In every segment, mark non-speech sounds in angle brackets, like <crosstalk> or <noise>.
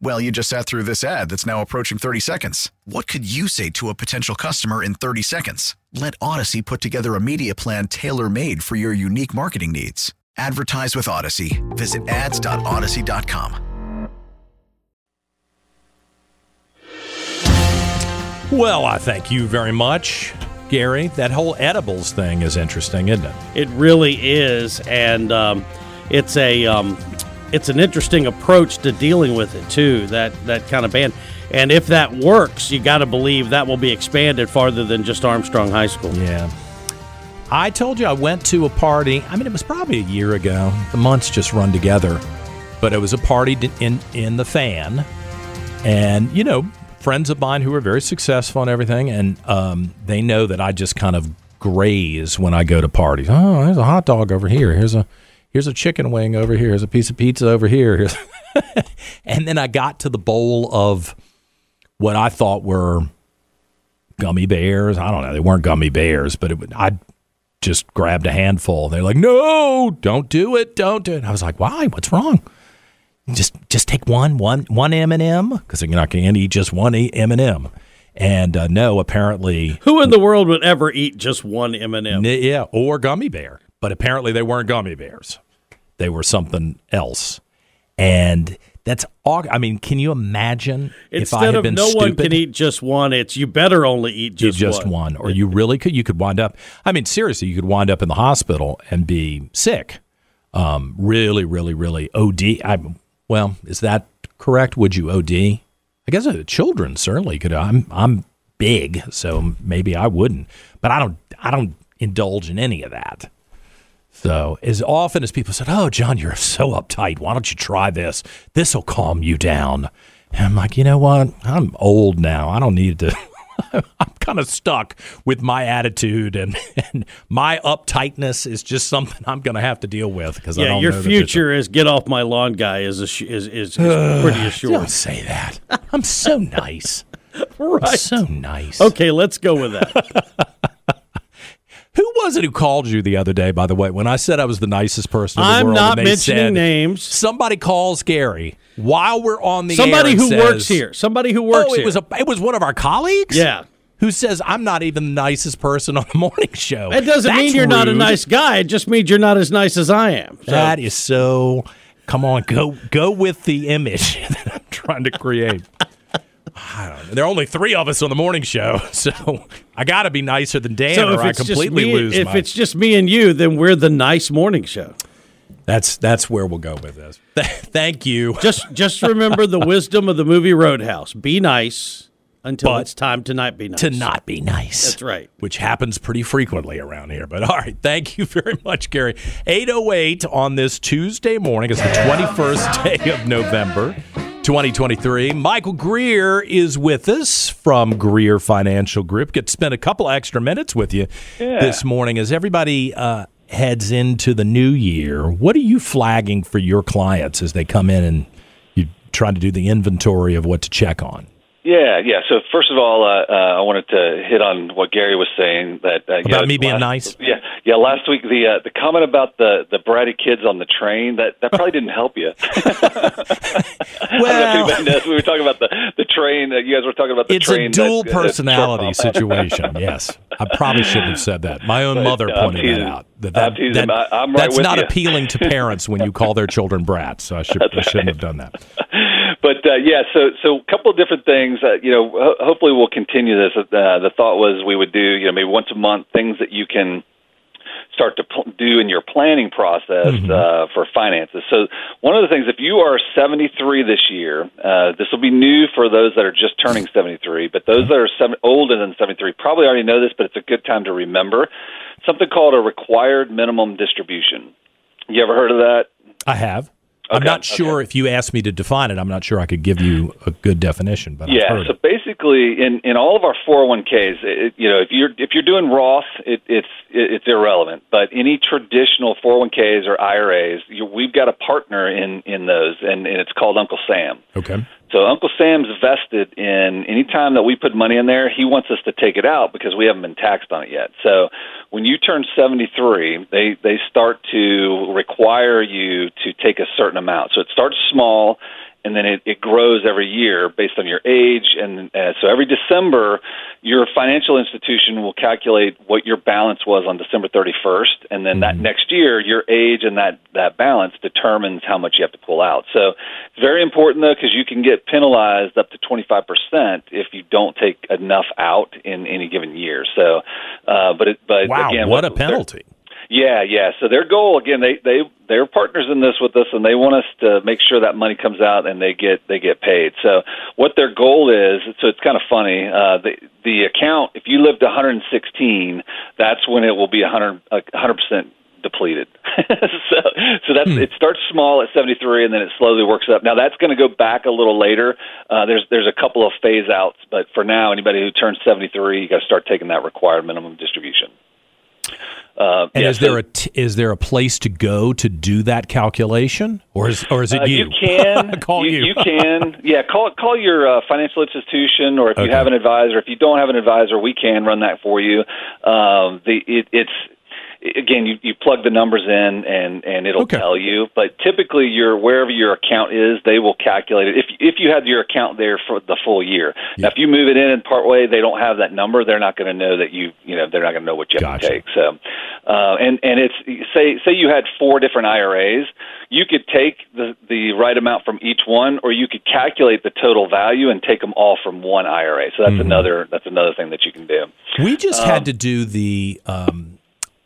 Well, you just sat through this ad that's now approaching 30 seconds. What could you say to a potential customer in 30 seconds? Let Audacy put together a media plan tailor made for your unique marketing needs. Advertise with Audacy. Visit ads.audacy.com. Well, I thank you very much, Gary. That whole edibles thing is interesting, isn't it? It really is, and um, it's a um, it's an interesting approach to dealing with it too. That that kind of band, and if that works, you got to believe that will be expanded farther than just Armstrong High School. Yeah. I told you I went to a party. I mean, it was probably a year ago. The months just run together, but it was a party in in the fan, and you know, friends of mine who are very successful and everything, and um, they know that I just kind of graze when I go to parties. Oh, there's a hot dog over here. Here's a here's a chicken wing over here. Here's a piece of pizza over here. <laughs> And then I got to the bowl of what I thought were gummy bears. I don't know. They weren't gummy bears, but it, I just grabbed a handful. They're like, "No, don't do it. Don't do it." I was like, "Why? What's wrong?" Just just take one one one M and M because you're not going to eat just one M and M. And uh, no, apparently, Who in the world would ever eat just one M and m N- yeah, or gummy bear. But apparently they weren't gummy bears. They were something else. And that's all. I mean, can you imagine if I Instead had of been no stupid? one can eat just one, it's you better only eat just, just one. or you really could. You could wind up. I mean, seriously, you could wind up in the hospital and be sick. Um, really, really, really OD. I well, is that correct? Would you OD? I guess uh, children certainly could. I'm I'm big, so maybe I wouldn't. But I don't I don't indulge in any of that. So as often as people said, "Oh, John, you're so uptight. Why don't you try this? This will calm you down." And I'm like, you know what? I'm old now. I don't need to. <laughs> I'm kind of stuck with my attitude, and, <laughs> and my uptightness is just something I'm going to have to deal with because I Yeah, don't your know that a- future is get off my lawn, guy. Is a, is is, is pretty assured. Don't say that. I'm so nice. <laughs> right. So nice. Okay, let's go with that. Who was it who called you the other day? By the way, when I said I was the nicest person in the I'm world, not and they mentioning names. Somebody calls Gary while we're on the Somebody who says, works here. Somebody who works oh, it here. was a it was one of our colleagues. yeah. who says I'm not even the nicest person on the <laughs> morning show. It doesn't That's mean you're not a nice guy. It just means you're not as nice as I am. So- That is so. Come on, go go with the image <laughs> that I'm trying to create. I don't know. There are only three of us on the morning show, <laughs> so I got to be nicer than Dan, so or I completely me, lose. if my- it's just me and you, then we're the nice morning show. that's that's where we'll go with this. <laughs> Thank you. Just just remember the wisdom of the movie Roadhouse. Be nice until But it's time to not be nice. to not be nice. That's right. Which happens pretty frequently around here. But all right, thank you <laughs> very much, Gary. 808 on this Tuesday morning. It's the 21st day of November. 2023. Michael Greer is with us from Greer Financial Group. Get to spend a couple extra minutes with you this morning as everybody uh, heads into the new year. What are you flagging for your clients as they come in and you try to do the inventory of what to check on? Yeah, yeah. So first of all, uh, uh, I wanted to hit on what Gary was saying that uh, About yeah, me being last- nice? Yeah, yeah. Last week, the uh, the comment about the the bratty kids on the train that that probably didn't help you. <laughs> I don't know if anybody knows. we were talking about the the train. Uh, you guys were talking about the it's train. a dual that- uh, personality Trump- situation. <laughs> Yes, I probably shouldn't have said that. My own mother I'm pointed that out. That, that, that- right that's not you. appealing to parents when you call their children brats. So I should I shouldn't have done that. But uh, yeah, so so a couple of different things. Uh, you know, ho- hopefully we'll continue this. Uh, the thought was we would do you know maybe once a month things that you can start to pl- do in your planning process mm-hmm. uh, for finances. So, one of the things, if you are 73 this year, uh, this will be new for those that are just turning 73, but those that are seven, older than 73 probably already know this, but it's a good time to remember something called a required minimum distribution. You ever heard of that? I have. Okay, I'm not sure okay. if you asked me to define it. I'm not sure I could give you a good definition. But yeah, so it. basically, in in all of our 401ks, it, you know, if you're if you're doing Roth, it, it's it, it's irrelevant. But any traditional 401ks or IRAs, you, we've got a partner in in those, and, and it's called Uncle Sam. Okay. So Uncle Sam's vested in any time that we put money in there, he wants us to take it out because we haven't been taxed on it yet. So when you turn 73, they they start to require you to take a certain amount. So it starts small and then it, it grows every year based on your age. And uh, so every December, your financial institution will calculate what your balance was on December 31st, and then that mm-hmm. next year, your age and that that balance determines how much you have to pull out. So it's very important though, because you can get penalized up to 25 percent if you don't take enough out in any given year. So, uh, but it, but wow, again, what a penalty! Yeah, yeah. So their goal again, they they they're partners in this with us, and they want us to make sure that money comes out and they get they get paid. So what their goal is, so it's kind of funny. Uh, the the account, if you lived 116, that's when it will be 100 100 percent depleted. <laughs> so so that's hmm. it starts small at 73 and then it slowly works up. Now that's going to go back a little later. Uh, there's there's a couple of phase outs, but for now anybody who turns 73, you got to start taking that required minimum distribution. Uh, and yeah, is so, there a t- is there a place to go to do that calculation, or is or is it uh, you? You can <laughs> call you, you. you can <laughs> yeah call call your uh, financial institution, or if okay. you have an advisor. If you don't have an advisor, we can run that for you. Um, the it, it's again, you, you plug the numbers in and and it'll okay. tell you. But typically, your wherever your account is, they will calculate it. If if you had your account there for the full year, yeah. now if you move it in and part way, they don't have that number. They're not going to know that you you know they're not going to know what you have to take. So, uh, and and it's say say you had four different IRAs, you could take the the right amount from each one, or you could calculate the total value and take them all from one IRA. So that's mm-hmm. another that's another thing that you can do. We just um, had to do the. Um,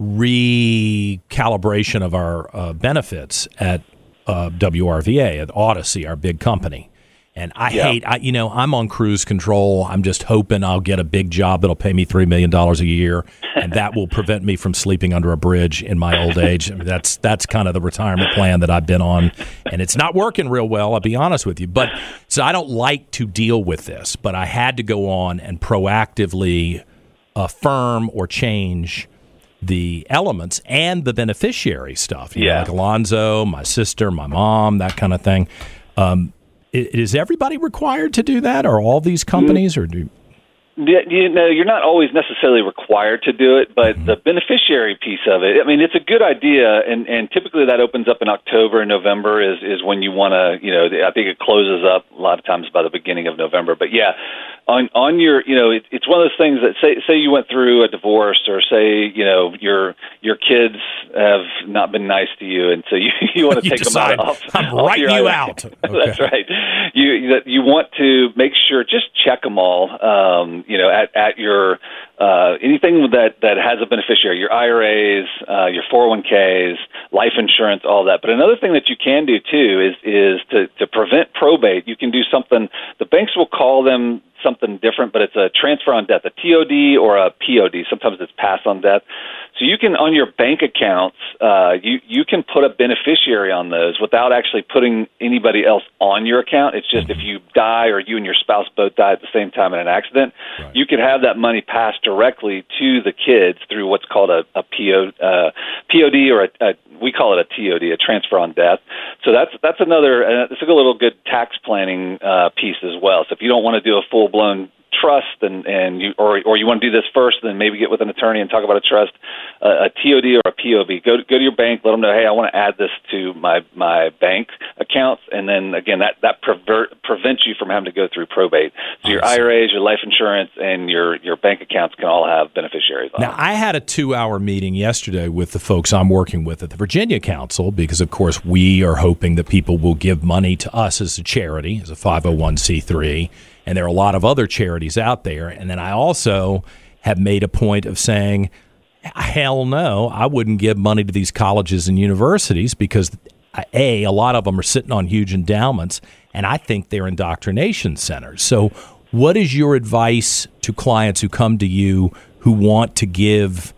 recalibration of our uh, benefits at uh, WRVA, at Audacy, our big company. And I yeah. hate, I, you know, I'm on cruise control. I'm just hoping I'll get a big job that'll pay me $3 million a year, and that will prevent me from sleeping under a bridge in my old age. I mean, that's, that's kind of the retirement plan that I've been on, and it's not working real well, I'll be honest with you. But so I don't like to deal with this, but I had to go on and proactively affirm or change the elements and the beneficiary stuff. yeah, know, like Alonzo, my sister, my mom, that kind of thing. Um, is everybody required to do that, Are all these companies, or do? You know, you're not always necessarily required to do it, but mm-hmm. the beneficiary piece of it, I mean, it's a good idea, and, and typically that opens up in October and November is, is when you want to, you know, I think it closes up a lot of times by the beginning of November. But yeah, on on your you know it, it's one of those things that say say you went through a divorce or say you know your your kids have not been nice to you and so you <laughs> you want to take them off I'm <laughs> off writing you out <laughs> okay. that's right you that you want to make sure just check them all um you know at at your uh anything that that has a beneficiary your IRAs uh your 401ks life insurance all that. But another thing that you can do too is is to to prevent probate. You can do something the banks will call them something different, but it's a transfer on death, a TOD or a POD. Sometimes it's pass on death. So you can on your bank accounts, uh, you you can put a beneficiary on those without actually putting anybody else on your account. It's just mm-hmm. if you die or you and your spouse both die at the same time in an accident, right. you can have that money passed directly to the kids through what's called a, a PO, uh, POD or a, a we call it a TOD, a transfer on death. So that's that's another. Uh, it's a little good tax planning uh, piece as well. So if you don't want to do a full blown trust and and you or or you want to do this first, and then maybe get with an attorney and talk about a trust, uh, a TOD or a POB. Go to, go to your bank, let them know, hey, I want to add this to my my bank accounts, and then again that that prevert, prevents you from having to go through probate. So your IRAs, your life insurance, and your your bank accounts can all have beneficiaries. now I had a two hour meeting yesterday with the folks I'm working with at the Virginia Council because of course we are hoping that people will give money to us as a charity, as a 501c3 and there are a lot of other charities out there. And then I also have made a point of saying, Hell no, I wouldn't give money to these colleges and universities because a a lot of them are sitting on huge endowments, and I think they're indoctrination centers. So, what is your advice to clients who come to you who want to give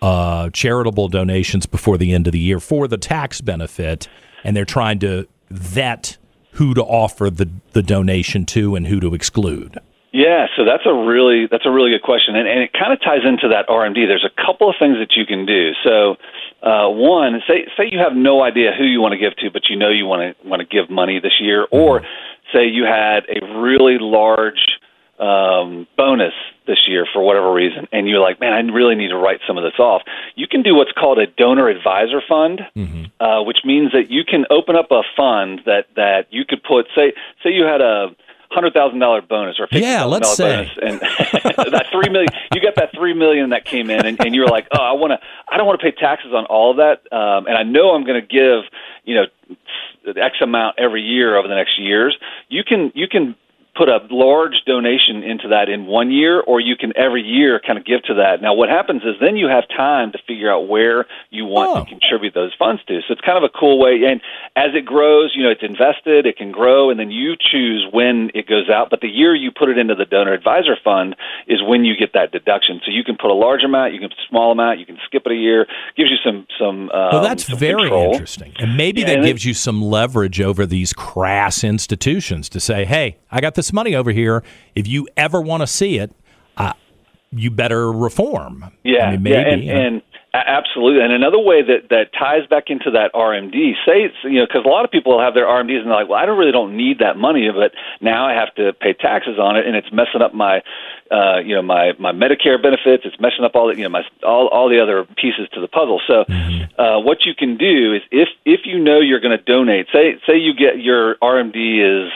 uh, charitable donations before the end of the year for the tax benefit, and they're trying to vet who to offer the, the donation to and who to exclude? Yeah, so that's a really that's a really good question, and, and it kind of ties into that RMD. There's a couple of things that you can do. So, uh, one, say say you have no idea who you want to give to, but you know you want to want to give money this year, or say you had a really large um, bonus this year for whatever reason, and you're like, man, I really need to write some of this off. You can do what's called a donor advisor fund, mm-hmm. uh, which means that you can open up a fund that that you could put, say, say you had a hundred thousand dollar bonus or yeah, let's say bonus, and <laughs> that three million, you got that three million that came in, and, and you're like, oh, I want to, I don't want to pay taxes on all of that, um, and I know I'm going to give, you know, X amount every year over the next years. You can you can put a large donation into that in one year, or you can every year kind of give to that. Now, what happens is then you have time to figure out where you want oh. to contribute those funds to. So it's kind of a cool way. And as it grows, you know, it's invested, it can grow, and then you choose when it goes out. But the year you put it into the donor advisor fund is when you get that deduction. So you can put a large amount, you can put a small amount, you can skip it a year. Gives you some some. Um, well, that's very control. interesting, and maybe yeah, that and gives it, you some leverage over these crass institutions to say, "Hey, I got this money over here. If you ever want to see it, uh, you better reform. Yeah, I mean, maybe, yeah, and, and absolutely. And another way that that ties back into that RMD, say it's you know because a lot of people have their RMDs and they're like, well, I don't really don't need that money, but now I have to pay taxes on it, and it's messing up my uh, you know my my Medicare benefits. It's messing up all the you know my all all the other pieces to the puzzle. So mm-hmm. uh, what you can do is if if you know you're going to donate, say say you get your RMD is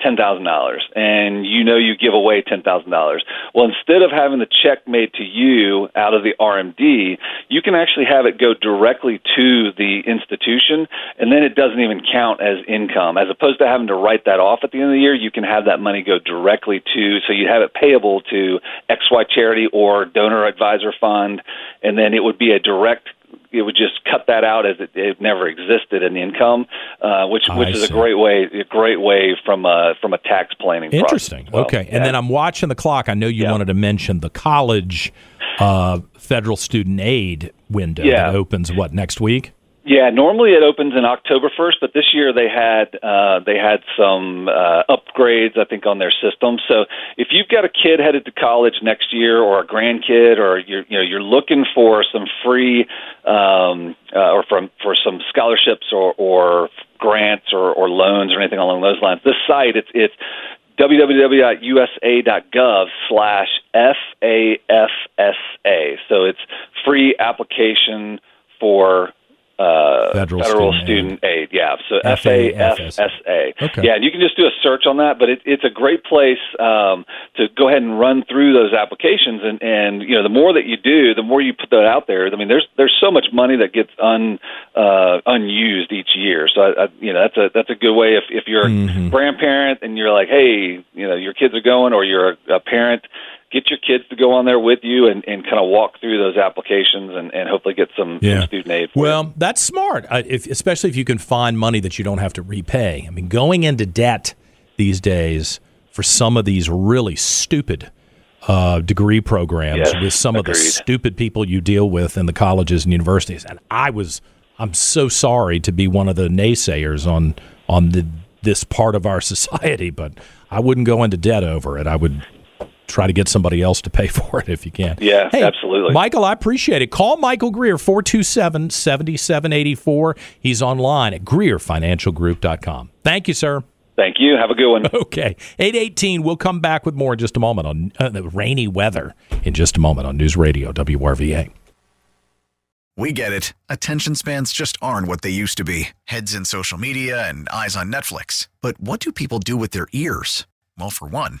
ten thousand dollars, and you know you give away ten thousand dollars. Well, instead of having the check made to you out of the RMD, you can actually have it go directly to the institution, and then it doesn't even count as income. As opposed to having to write that off at the end of the year, you can have that money go directly to. So you have it payable to XY charity or donor advisor fund, and then it would be a direct it would just cut that out as it, it never existed in income, uh, which which I is see. a great way a great way from a from a tax planning. Interesting. Well. Okay, yeah. and then I'm watching the clock. I know you yeah. wanted to mention the college uh, federal student aid window yeah. that opens what next week. Yeah, normally it opens in October 1st, but this year they had uh, they had some uh, upgrades, I think, on their system. So if you've got a kid headed to college next year, or a grandkid, or you're you know you're looking for some free um, uh, or from for some scholarships or, or grants or, or loans or anything along those lines, this site it's it's www.usa.gov slash FAFSA. So it's free application for uh, federal, federal student, student aid. Yeah, so F A F S A. Yeah, and you can just do a search on that, but it, it's a great place um, to go ahead and run through those applications. And, and you know, the more that you do, the more you put that out there. I mean, there's there's so much money that gets un uh, unused each year. So I, I, you know, that's a that's a good way if if you're mm-hmm. a grandparent and you're like, hey, you know, your kids are going, or you're a, a parent get your kids to go on there with you and, and kind of walk through those applications and, and hopefully get some, yeah. some student aid. well, you. that's smart, uh, if, especially if you can find money that you don't have to repay. I mean, going into debt these days for some of these really stupid uh, degree programs yes, with some agreed. of the stupid people you deal with in the colleges and universities. And I was, I'm so sorry to be one of the naysayers on on the this part of our <laughs> society, but I wouldn't go into debt over it. I would try to get somebody else to pay <laughs> for it if you can. Yeah, hey, absolutely. Michael, I appreciate it. Call Michael Greer, 427 7784. He's online at GreerFinancialGroup.com. Thank you, sir. Thank you. Have a good one. <laughs> Okay. 818. We'll come back with more in just a moment on uh, the rainy weather in just a moment on News Radio WRVA. We get it. Attention spans just aren't what they used to be heads in social media and eyes on Netflix. But what do people do with their ears? Well, for one,